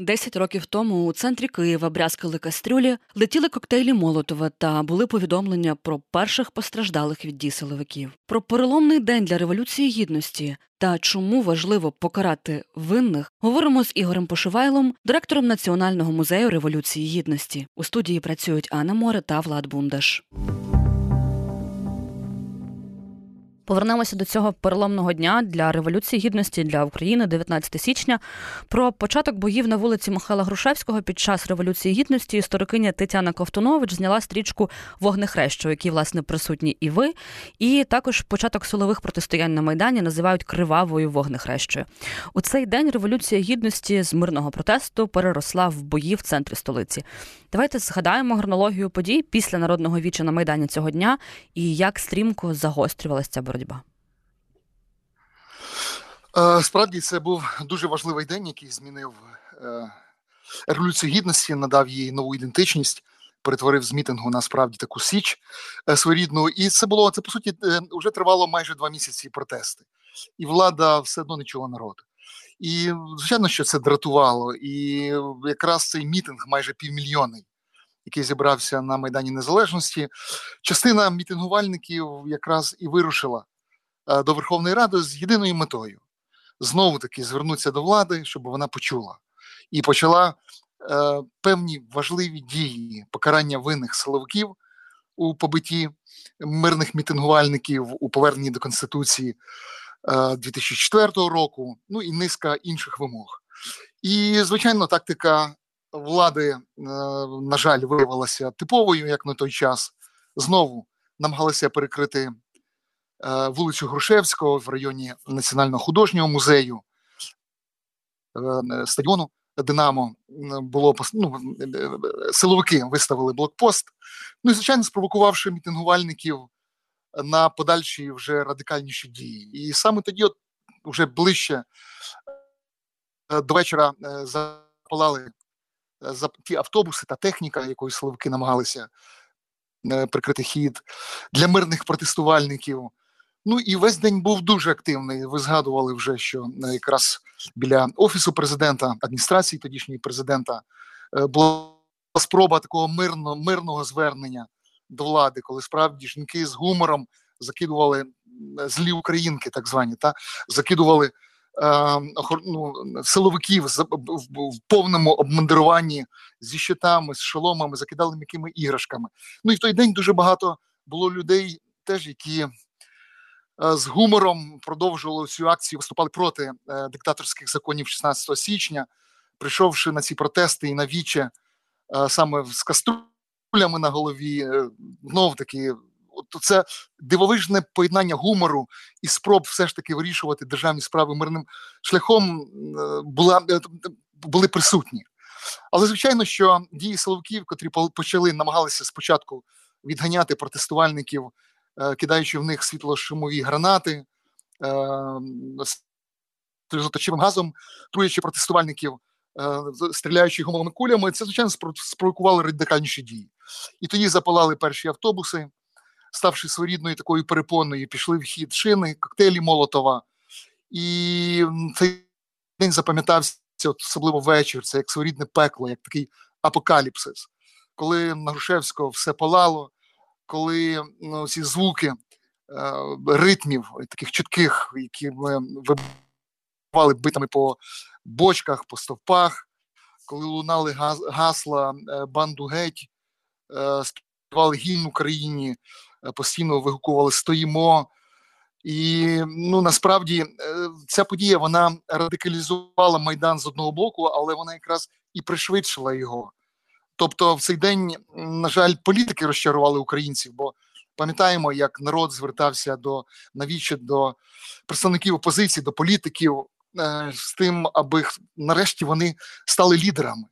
Десять років тому у центрі Києва брязкали кастрюлі, летіли коктейлі Молотова та були повідомлення про перших постраждалих від дій силовиків. Про переломний день для революції гідності та чому важливо покарати винних, говоримо з Ігорем Пошивайлом, директором Національного музею революції гідності. У студії працюють Анна Море та Влад Бундаш. Повернемося до цього переломного дня для революції гідності для України, 19 січня. Про початок боїв на вулиці Михайла Грушевського під час революції гідності історикиня Тетяна Ковтунович зняла стрічку Вогнехрещу, у якій, власне присутні і ви. І також початок силових протистоянь на майдані називають кривавою вогнехрещою. У цей день революція гідності з мирного протесту переросла в бої в центрі столиці. Давайте згадаємо хронологію подій після народного віча на майдані цього дня і як стрімко загострювалася ця боротьба. Е, справді це був дуже важливий день, який змінив е, революцію гідності, надав їй нову ідентичність, перетворив з мітингу на справді таку січ е, своєрідну. І це було це по суті вже тривало майже два місяці протести, і влада все одно не чула народу. І звичайно, що це дратувало. І якраз цей мітинг, майже півмільйонний, який зібрався на Майдані Незалежності, частина мітингувальників якраз і вирушила до Верховної Ради з єдиною метою знову таки звернутися до влади, щоб вона почула, і почала е, певні важливі дії покарання винних силовиків у побитті мирних мітингувальників у поверненні до конституції. 2004 е, року, ну і низка інших вимог. І, звичайно, тактика влади, е, на жаль, виявилася типовою, як на той час. Знову намагалися перекрити е, вулицю Грушевського в районі Національного художнього музею стадіону Динамо. Було ну, силовики виставили блокпост. Ну і звичайно, спровокувавши мітингувальників на подальші вже радикальніші дії. І саме тоді, от вже ближче е, до вечора, е, запалали е, за ті автобуси та техніка, якою силовики намагалися прикрити хід для мирних протестувальників. Ну і весь день був дуже активний. Ви згадували вже, що якраз біля офісу президента, адміністрації тодішньої президента була спроба такого мирного мирного звернення до влади, коли справді жінки з гумором закидували злі українки, так звані, та закидували е, ну, силовиків в, повному обмундируванні зі щитами, з шоломами, закидали м'якими іграшками. Ну і в той день дуже багато було людей, теж які. Е, з гумором продовжували цю акцію, виступали проти е, диктаторських законів 16 січня, прийшовши на ці протести і на віче е, саме з кастру кулями на голові. Знов таки, от це дивовижне поєднання гумору і спроб все ж таки вирішувати державні справи мирним шляхом була були присутні. Але звичайно, що дії силовиків, котрі почали намагалися спочатку відганяти протестувальників, кидаючи в них світлошумові гранати, сльозоточивим газом, труячи протестувальників. Стріляючи гумовими кулями, це звичайно спровокувало радикальніші дії. І тоді запалали перші автобуси, ставши своєрідною такою перепоною, пішли в хід шини, коктейлі Молотова. І цей день запам'ятався, особливо вечір, це як своєрідне пекло, як такий апокаліпсис, коли на Грушевського все палало, коли ну, ці звуки е, ритмів, таких чітких, які ми вибивали битами по бочках, по стовпах, коли лунали гасла е, банду геть, Е, співали гімн Україні, е, постійно вигукували Стоїмо. І ну насправді е, ця подія вона радикалізувала майдан з одного боку, але вона якраз і пришвидшила його. Тобто, в цей день, на жаль, політики розчарували українців, бо пам'ятаємо, як народ звертався до навіщо до представників опозиції, до політиків з тим, аби нарешті вони стали лідерами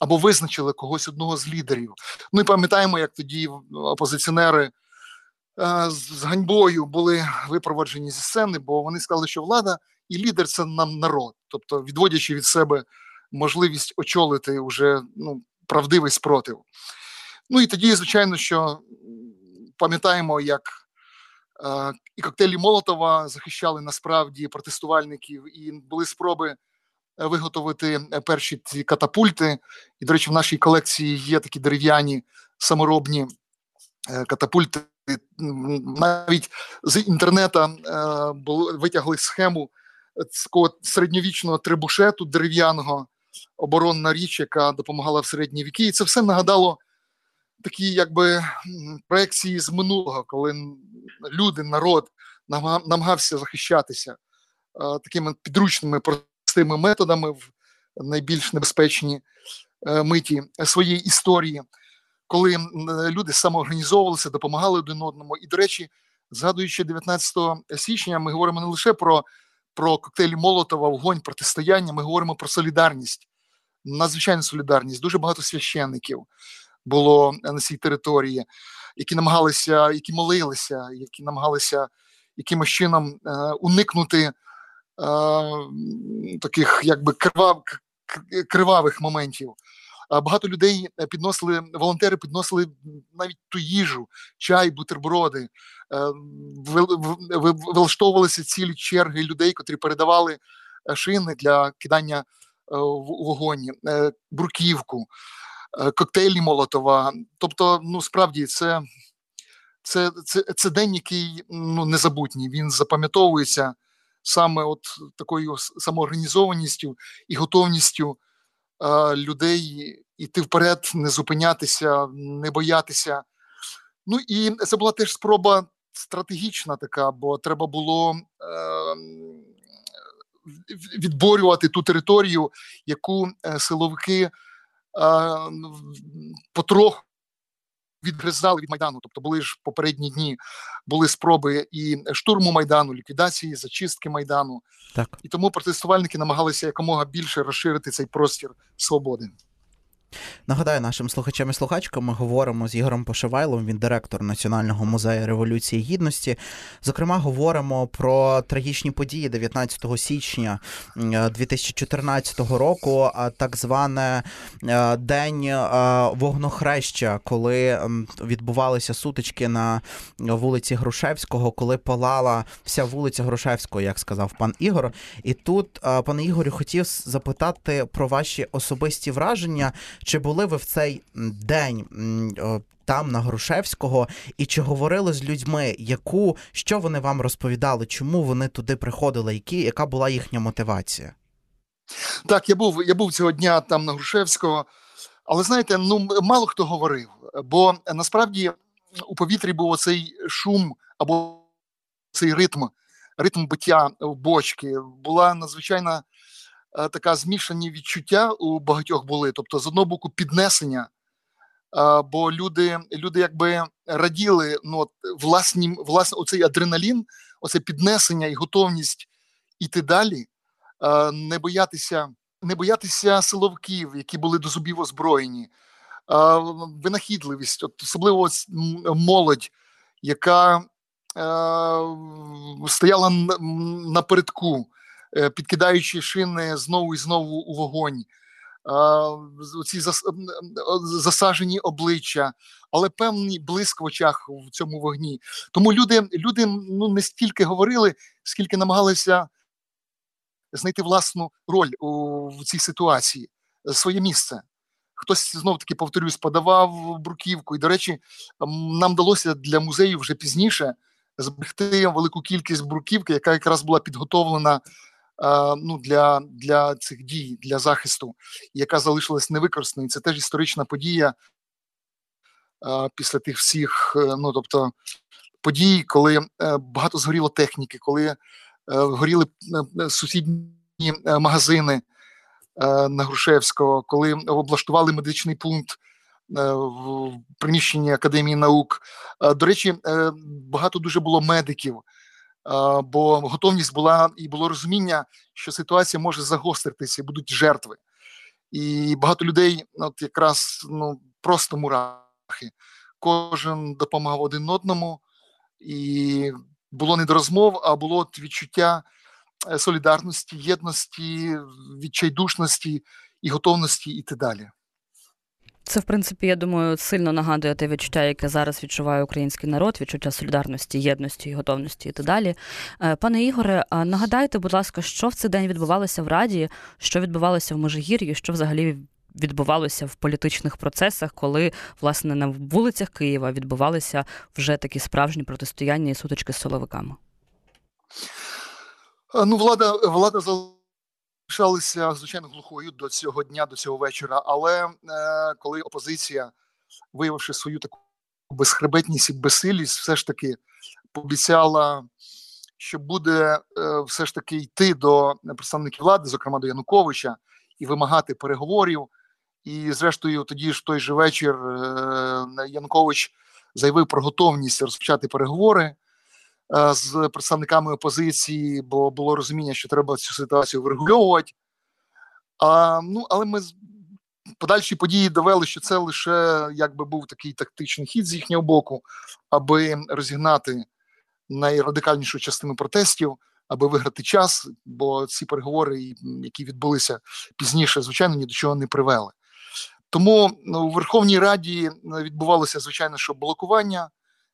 або визначили когось одного з лідерів. Ми пам'ятаємо, як тоді опозиціонери е, з ганьбою були випроводжені зі сцени, бо вони сказали, що влада і лідер це нам народ, тобто відводячи від себе можливість очолити уже ну, правдивий спротив. Ну і тоді, звичайно, що пам'ятаємо, як е, і коктейлі Молотова захищали насправді протестувальників, і були спроби виготовити перші ці катапульти. І, до речі, в нашій колекції є такі дерев'яні саморобні катапульти. Навіть з інтернету витягли схему середньовічного трибушету дерев'яного оборонна річ, яка допомагала в середні віки. І це все нагадало такі, якби проекції з минулого, коли люди, народ намагався захищатися такими підручними простими методами в найбільш небезпечні е, миті своєї історії, коли люди самоорганізовувалися, допомагали один одному. І, до речі, згадуючи 19 січня, ми говоримо не лише про про коктейлі Молотова, вогонь, протистояння, ми говоримо про солідарність, надзвичайну солідарність. Дуже багато священників було на цій території, які намагалися, які молилися, які намагалися якимось чином е, уникнути е, таких якби крива, кривавих моментів. Багато людей підносили, волонтери підносили навіть ту їжу, чай, бутерброди, е, вилаштовувалися цілі черги людей, котрі передавали е, шини для кидання вогонь, бруківку, коктейлі Молотова. Тобто, ну справді це це, це, це день, який ну, незабутній. Він запам'ятовується саме от такою самоорганізованістю і готовністю людей іти вперед, не зупинятися, не боятися. Ну і це була теж спроба стратегічна така, бо треба було е, відборювати ту територію, яку е, силовики е, потроху відгризали від майдану. Тобто були ж попередні дні, були спроби і штурму майдану, ліквідації, зачистки майдану. Так і тому протестувальники намагалися якомога більше розширити цей простір свободи. Нагадаю, нашим слухачам і слухачкам ми говоримо з Ігорем Пошивайлом, він директор Національного музею Революції Гідності. Зокрема, говоримо про трагічні події 19 січня 2014 року, так зване е, День е, вогнохреща, коли відбувалися сутички на вулиці Грушевського, коли палала вся вулиця Грушевського, як сказав пан Ігор. І тут, е, пане Ігорю, хотів запитати про ваші особисті враження. Чи були ви в цей день там на Грушевського, і чи говорили з людьми, яку що вони вам розповідали, чому вони туди приходили, які, яка була їхня мотивація? Так, я був я був цього дня там на Грушевського, але знаєте, ну мало хто говорив, бо насправді у повітрі був оцей шум або цей ритм, ритм биття в бочки, була надзвичайна така змішані відчуття у багатьох були. Тобто, з одного боку, піднесення, е, бо люди люди якби раділи ну, власні, власне, оцей адреналін, оце піднесення і готовність іти далі, е, не боятися, не боятися силовків, які були до зубів озброєні, винахідливість, от особливо молодь, яка стояла напередку. Е, підкидаючи шини знову і знову у вогонь, ці засажені обличчя, але певний блиск в очах в цьому вогні. Тому люди люди ну, не стільки говорили, скільки намагалися знайти власну роль у в цій ситуації, своє місце. Хтось знов таки повторюсь, подавав бруківку. І, до речі, нам вдалося для музею вже пізніше зберегти велику кількість бруківки, яка якраз була підготовлена ну, для для цих дій, для захисту, яка залишилась невикористаною. Це теж історична подія після тих всіх, е, ну тобто подій, коли е, багато згоріло техніки, коли е, горіли сусідні магазини на Грушевського, коли облаштували медичний пункт. В приміщенні Академії наук. До речі, багато дуже було медиків, бо готовність була і було розуміння, що ситуація може загостритися, будуть жертви. І багато людей, от якраз ну просто мурахи. Кожен допомагав один одному, і було не до розмов, а було от відчуття е, солідарності, єдності, відчайдушності і готовності іти далі. Це, в принципі, я думаю, сильно нагадує те відчуття, яке зараз відчуває український народ, відчуття солідарності, єдності, і готовності і так далі. Е, пане Ігоре, нагадайте, будь ласка, що в цей день відбувалося в Раді, що відбувалося в Межигір'ї, що взагалі відбувалося в політичних процесах, коли власне на вулицях Києва відбувалися вже такі справжні протистояння і сутички з силовиками? Ну, влада влада залишалася звичайно глухою до цього дня, до цього вечора. Але е, коли опозиція, виявивши свою таку безхребетність і безсилість, все ж таки пообіцяла, що буде е, все ж таки йти до представників влади, зокрема до Януковича, і вимагати переговорів. І, зрештою, тоді ж той же вечір е, Янукович заявив про готовність розпочати переговори з представниками опозиції, бо було розуміння, що треба цю ситуацію врегульовувати. А, ну, Але ми подальші події довели, що це лише якби був такий тактичний хід з їхнього боку, аби розігнати найрадикальнішу частину протестів, аби виграти час, бо ці переговори, які відбулися пізніше, звичайно, ні до чого не привели. Тому ну, у Верховній Раді е, відбувалося звичайно, що блокування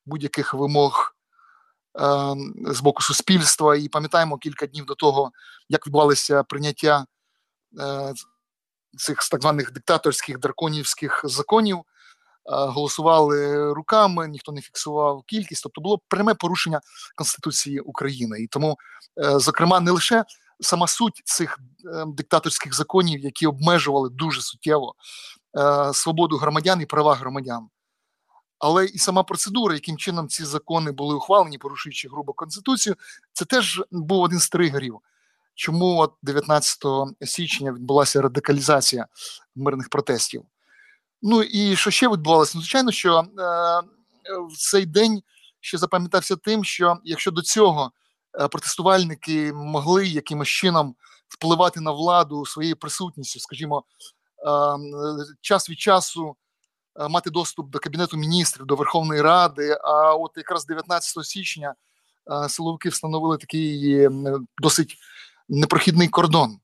будь-яких вимог е, з боку суспільства. І пам'ятаємо кілька днів до того, як відбувалося прийняття е, цих так званих диктаторських драконівських законів. Е, голосували руками, ніхто не фіксував кількість, тобто було пряме порушення Конституції України. І тому, е, зокрема, не лише сама суть цих е, диктаторських законів, які обмежували дуже суттєво свободу громадян і права громадян. Але і сама процедура, яким чином ці закони були ухвалені, порушуючи грубо конституцію, це теж був один з тригерів. Чому от 19 січня відбулася радикалізація мирних протестів? Ну і що ще відбувалося? Ну, звичайно, що е, в цей день ще запам'ятався тим, що якщо до цього е, протестувальники могли якимось чином впливати на владу своєю присутністю, скажімо, час від часу мати доступ до кабінету міністрів, до Верховної Ради. А от якраз 19 січня силовики встановили такий досить непрохідний кордон.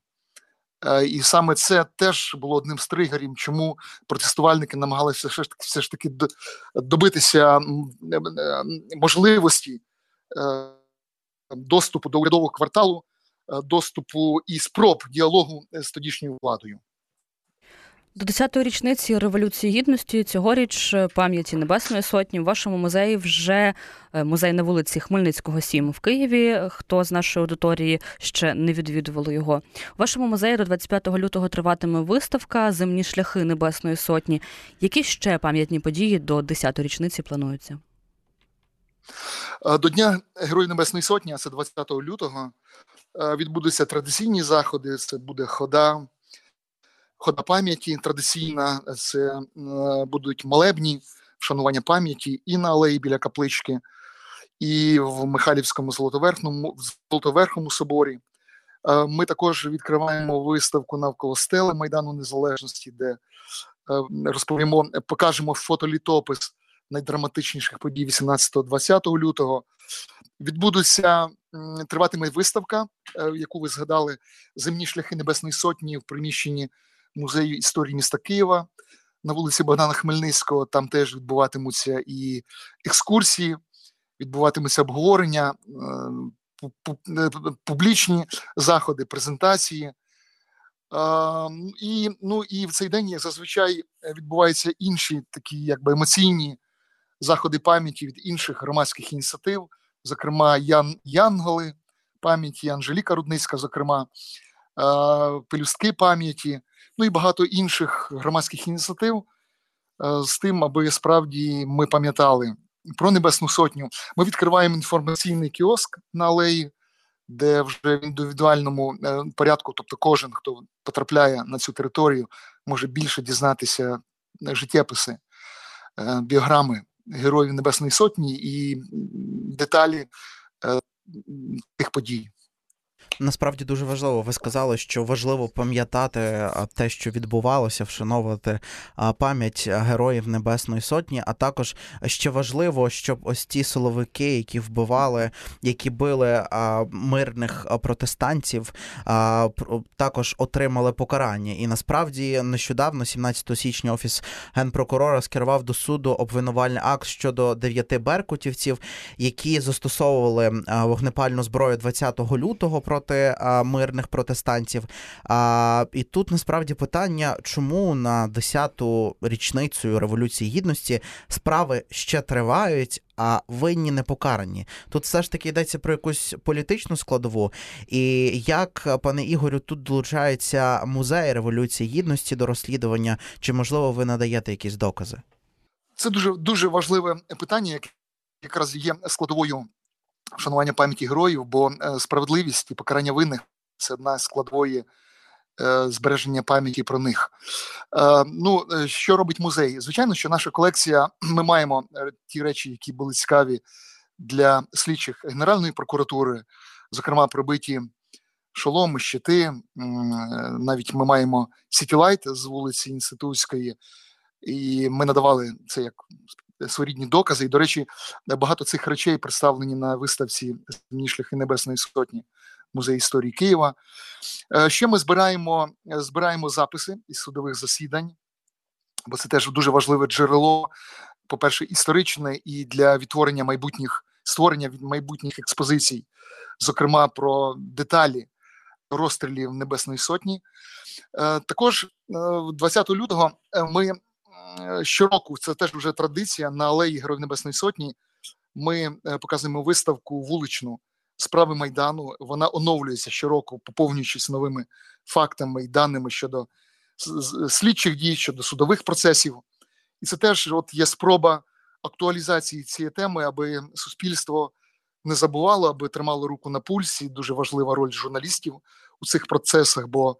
І саме це теж було одним з тригерів, чому протестувальники намагалися все ж таки добитися можливості доступу до урядового кварталу, доступу і спроб діалогу з тодішньою владою. До 10-ї річниці Революції Гідності цьогоріч е, пам'яті Небесної Сотні в вашому музеї вже е, музей на вулиці Хмельницького, 7 в Києві. Хто з нашої аудиторії ще не відвідували його? У вашому музеї до 25 лютого триватиме виставка Земні шляхи Небесної Сотні. Які ще пам'ятні події до 10-ї річниці плануються? Е, до Дня Героїв Небесної Сотні, а це 20 лютого, відбудуться традиційні заходи. Це буде хода хода пам'яті традиційна, це е, будуть молебні вшанування пам'яті і на алеї біля каплички, і в Михайлівському Золотоверхному Золотоверхому соборі. Е, ми також відкриваємо виставку навколо стели Майдану Незалежності, де е, розповімо, покажемо фотолітопис найдраматичніших подій 18-20 лютого. Відбудуться триватиме виставка, яку ви згадали, земні шляхи Небесної Сотні в приміщенні музею історії міста Києва на вулиці Богдана Хмельницького. Там теж відбуватимуться і екскурсії, відбуватимуться обговорення, е, публічні заходи, презентації. І ну, і в цей день, як зазвичай, відбуваються інші такі якби емоційні заходи пам'яті від інших громадських ініціатив, зокрема, Ян Янголи пам'яті, Анжеліка Рудницька, зокрема, пелюстки пам'яті ну і багато інших громадських ініціатив е, з тим, аби справді ми пам'ятали про Небесну Сотню. Ми відкриваємо інформаційний кіоск на алеї, де вже в індивідуальному е, порядку, тобто кожен, хто потрапляє на цю територію, може більше дізнатися е, життєписи, біограми Героїв Небесної Сотні і деталі тих подій. Насправді дуже важливо. Ви сказали, що важливо пам'ятати те, що відбувалося, вшановувати пам'ять героїв Небесної Сотні. А також ще важливо, щоб ось ті силовики, які вбивали, які били мирних протестантів, також отримали покарання. І насправді нещодавно, 17 січня, офіс генпрокурора скерував до суду обвинувальний акт щодо дев'яти беркутівців, які застосовували вогнепальну зброю 20 лютого проти мирних протестантів. І тут насправді питання, чому на 10-ту річницю революції гідності справи ще тривають, а винні не покарані. Тут все ж таки йдеться про якусь політичну складову. І як, пане Ігорю, тут долучається музей революції гідності до розслідування, чи можливо ви надаєте якісь докази? Це дуже дуже важливе питання, яке якраз є складовою вшанування пам'яті героїв, бо е, справедливість і покарання винних це одна з складової е, збереження пам'яті про них. Е, ну, що робить музей? Звичайно, що наша колекція, ми маємо ті речі, які були цікаві для слідчих Генеральної прокуратури, зокрема, прибиті шоломи, щити. Навіть ми маємо Сітілайт з вулиці Інститутської, і ми надавали це як своєрідні докази. І, до речі, багато цих речей представлені на виставці «Змінні шляхи Небесної Сотні музей історії Києва. Е, ще ми збираємо збираємо записи із судових засідань, бо це теж дуже важливе джерело, по-перше, історичне і для відтворення майбутніх створення майбутніх експозицій, зокрема про деталі розстрілів Небесної Сотні. Е, також 20 е, лютого ми щороку це теж вже традиція на алеї Героїв Небесної Сотні. Ми показуємо виставку вуличну справи майдану. Вона оновлюється щороку, поповнюючись новими фактами і даними щодо слідчих дій, щодо судових процесів. І це теж от є спроба актуалізації цієї теми, аби суспільство не забувало, аби тримало руку на пульсі. Дуже важлива роль журналістів у цих процесах, бо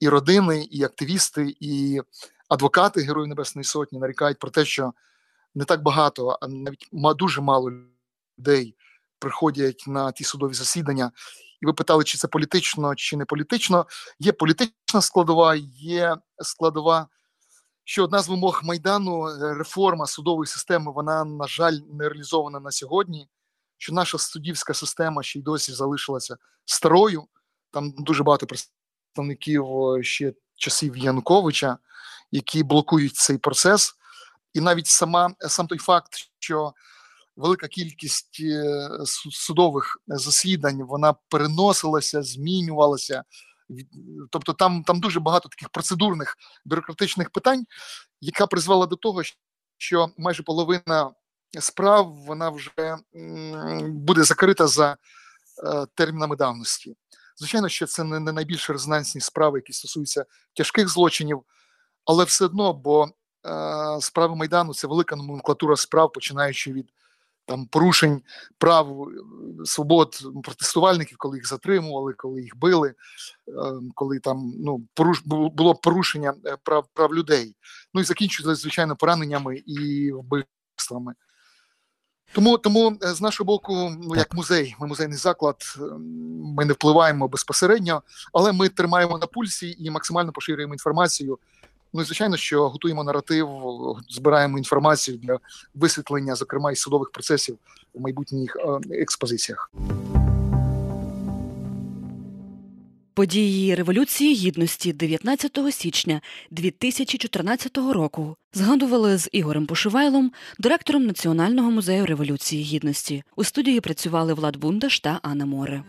і родини, і активісти, і адвокати Героїв Небесної Сотні нарікають про те, що не так багато, а навіть дуже мало людей приходять на ті судові засідання. І ви питали, чи це політично, чи не політично. Є політична складова, є складова, що одна з вимог майдану е, реформа судової системи, вона, на жаль, не реалізована на сьогодні. Що наша суддівська система ще й досі залишилася старою. Там дуже багато представників е, ще часів Януковича, які блокують цей процес, і навіть сама сам той факт, що велика кількість е, судових засідань вона переносилася, змінювалася. Тобто, там там дуже багато таких процедурних бюрократичних питань, яка призвела до того, що майже половина справ вона вже буде закрита за е, термінами давності. Звичайно, що це не найбільш резонансні справи, які стосуються тяжких злочинів, але все одно, бо е, справи майдану це велика номенклатура справ, починаючи від там порушень прав е, свобод протестувальників, коли їх затримували, коли їх били, е, коли там ну поруш було порушення прав прав людей. Ну і закінчується звичайно пораненнями і вбивствами. Тому тому з нашого боку, ну як музей, ми музейний заклад, ми не впливаємо безпосередньо, але ми тримаємо на пульсі і максимально поширюємо інформацію Ну і звичайно, що готуємо наратив, збираємо інформацію для висвітлення, зокрема і судових процесів у майбутніх е, експозиціях. Події Революції Гідності 19 січня 2014 року згадували з Ігорем Пошивайлом, директором Національного музею революції гідності. У студії працювали Влад Бундаш та Анна Море.